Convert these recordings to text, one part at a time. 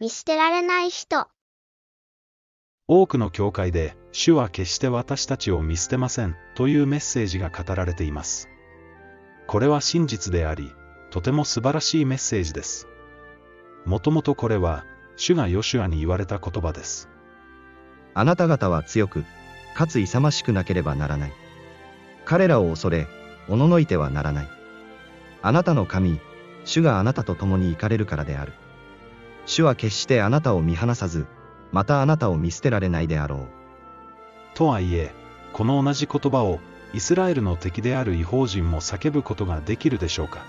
見捨てられない人。多くの教会で、主は決して私たちを見捨てません、というメッセージが語られています。これは真実であり、とても素晴らしいメッセージです。もともとこれは、主がヨシュアに言われた言葉です。あなた方は強く、かつ勇ましくなければならない。彼らを恐れ、おののいてはならない。あなたの神、主があなたと共に行かれるからである。主は決してあなたを見放さず、またあなたを見捨てられないであろう。とはいえ、この同じ言葉を、イスラエルの敵である違法人も叫ぶことができるでしょうか。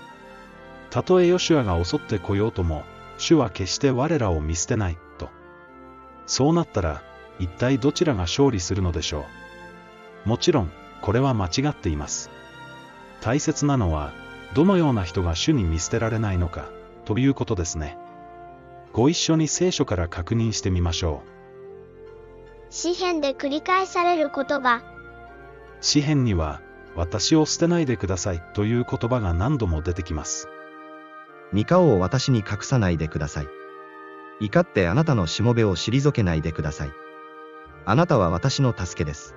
たとえヨシュアが襲ってこようとも、主は決して我らを見捨てない、と。そうなったら、一体どちらが勝利するのでしょう。もちろん、これは間違っています。大切なのは、どのような人が主に見捨てられないのか、ということですね。ご一緒に聖書から確認してみましょう。詩篇で繰り返される言葉。詩篇には、私を捨てないでくださいという言葉が何度も出てきます。御顔を私に隠さないでください。怒ってあなたのしもべを退けないでください。あなたは私の助けです。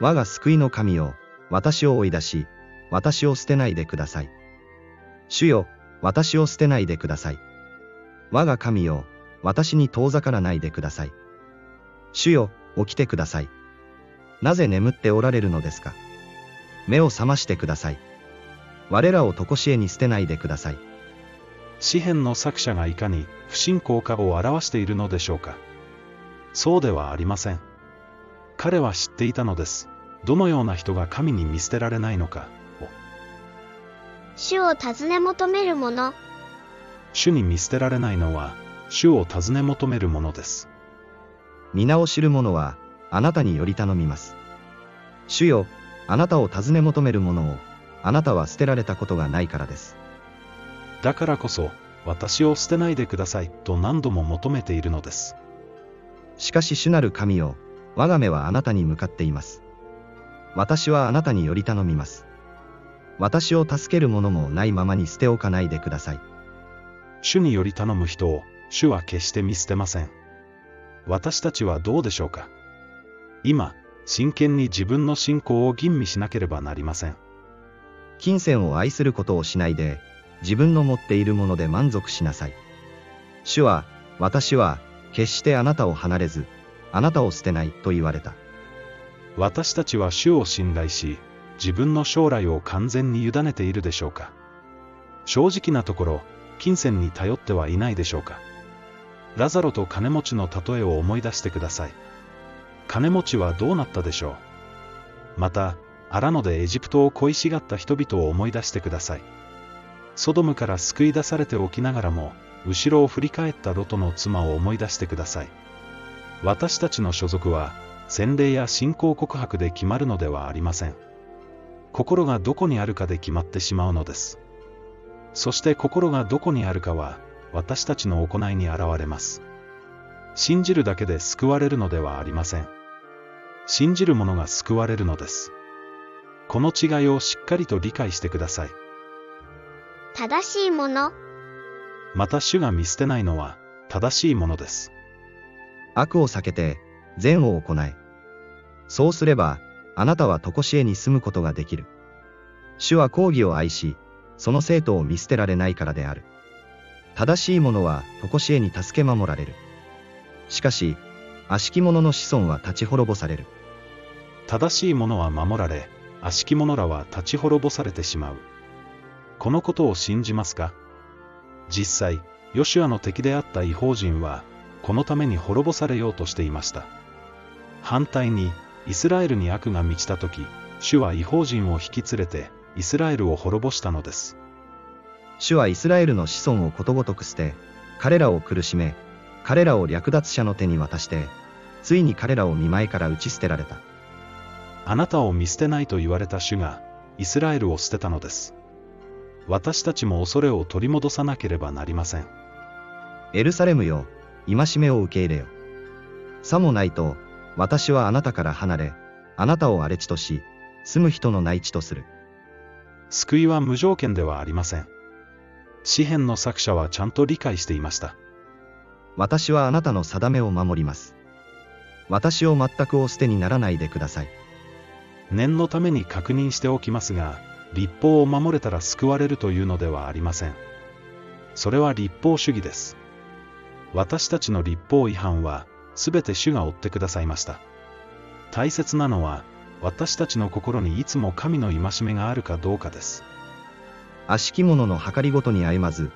我が救いの神よ、私を追い出し、私を捨てないでください。主よ、私を捨てないでください。我が神よ、私に遠ざからないでください。主よ、起きてください。なぜ眠っておられるのですか？目を覚ましてください。我らを常しえに捨てないでください。詩篇の作者がいかに不信仰かを表しているのでしょうか。そうではありません。彼は知っていたのです。どのような人が神に見捨てられないのかを。主を尋ね求める者。主に見捨てられないのは、主を尋ね求めるものです。皆を知る者は、あなたにより頼みます。主よ、あなたを尋ね求める者を、あなたは捨てられたことがないからです。だからこそ、私を捨てないでくださいと何度も求めているのです。しかし主なる神よ、我が目はあなたに向かっています。私はあなたにより頼みます。私を助ける者もないままに捨ておかないでください。主により頼む人を、主は決して見捨てません。私たちはどうでしょうか？今、真剣に自分の信仰を吟味しなければなりません。金銭を愛することをしないで、自分の持っているもので満足しなさい。主は、私は、決してあなたを離れず、あなたを捨てないと言われた。私たちは主を信頼し、自分の将来を完全に委ねているでしょうか？正直なところ、金銭に頼ってはいないでしょうかラザロと金持ちの例えを思い出してください。金持ちはどうなったでしょうまた、荒野でエジプトを恋しがった人々を思い出してください。ソドムから救い出されておきながらも、後ろを振り返ったロトの妻を思い出してください。私たちの所属は、洗礼や信仰告白で決まるのではありません。心がどこにあるかで決まってしまうのです。そして心がどこにあるかは、私たちの行いに現れます。信じるだけで救われるのではありません。信じる者が救われるのです。この違いをしっかりと理解してください。正しいもの。また主が見捨てないのは、正しいものです。悪を避けて、善を行え。そうすれば、あなたは常しえに住むことができる。主は公義を愛し、その生徒を見捨てられないからである。正しい者は常しえに助け守られる。しかし、悪しき者の子孫は立ち滅ぼされる。正しい者は守られ、悪しき者らは立ち滅ぼされてしまう。このことを信じますか？実際、ヨシュアの敵であった違法人は、このために滅ぼされようとしていました。反対に、イスラエルに悪が満ちたとき、主は違法人を引き連れて、イスラエルを滅ぼしたのです。主はイスラエルの子孫をことごとく捨て、彼らを苦しめ、彼らを略奪者の手に渡して、ついに彼らを見舞いから打ち捨てられた。あなたを見捨てないと言われた主が、イスラエルを捨てたのです。私たちも恐れを取り戻さなければなりません。エルサレムよ、戒めを受け入れよ。さもないと、私はあなたから離れ、あなたを荒れ地とし、住む人のない地とする。救いは無条件ではありません。詩篇の作者はちゃんと理解していました。私はあなたの定めを守ります。私を全くお捨てにならないでください。念のために確認しておきますが、立法を守れたら救われるというのではありません。それは立法主義です。私たちの立法違反は、すべて主が追ってくださいました。大切なのは、私たちの心にいつも神の戒めがあるかどうかです。悪しき者の計りごとに歩まず、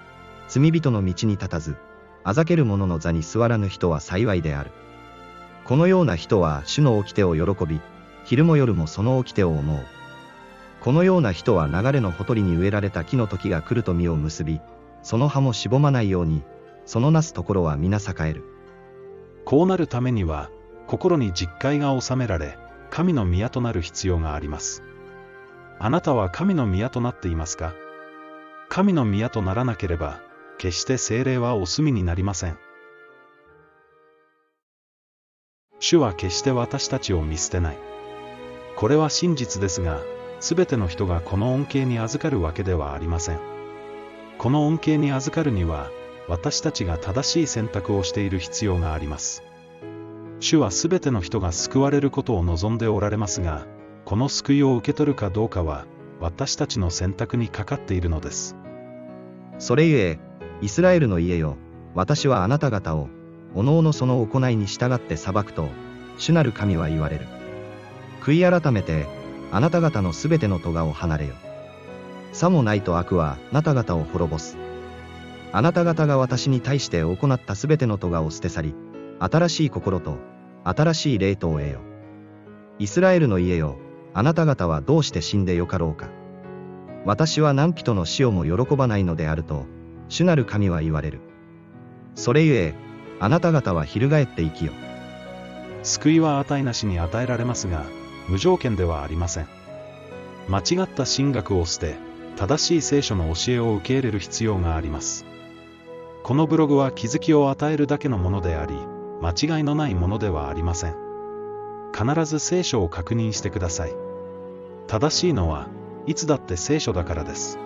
罪人の道に立たず、あざける者の座に座らぬ人は幸いである。このような人は主の掟を喜び、昼も夜もその掟を思う。このような人は流れのほとりに植えられた木の時が来ると実を結び、その葉もしぼまないように、そのなすところは皆栄える。こうなるためには、心に実戒が収められ、神の宮となる必要があります。あなたは神の宮となっていますか？神の宮とならなければ、決して精霊はお住みになりません。主は決して私たちを見捨てない。これは真実ですが、すべての人がこの恩恵に預かるわけではありません。この恩恵に預かるには、私たちが正しい選択をしている必要があります。主はすべての人が救われることを望んでおられますが、この救いを受け取るかどうかは、私たちの選択にかかっているのです。それゆえ、イスラエルの家よ、私はあなた方を、おのおのその行いに従って裁くと、主なる神は言われる。悔い改めて、あなた方のすべての咎を離れよ。さもないと悪は、あなた方を滅ぼす。あなた方が私に対して行ったすべての咎を捨て去り、新しい心と、新しい霊とを得よ。イスラエルの家よ、あなた方はどうして死んでよかろうか。私は何人の死をも喜ばないのであると、主なる神は言われる。それゆえ、あなた方は翻って生きよ。救いは値なしに与えられますが、無条件ではありません。間違った神学を捨て、正しい聖書の教えを受け入れる必要があります。このブログは気づきを与えるだけのものであり、間違いのないものではありません。必ず聖書を確認してください。正しいのは、いつだって聖書だからです。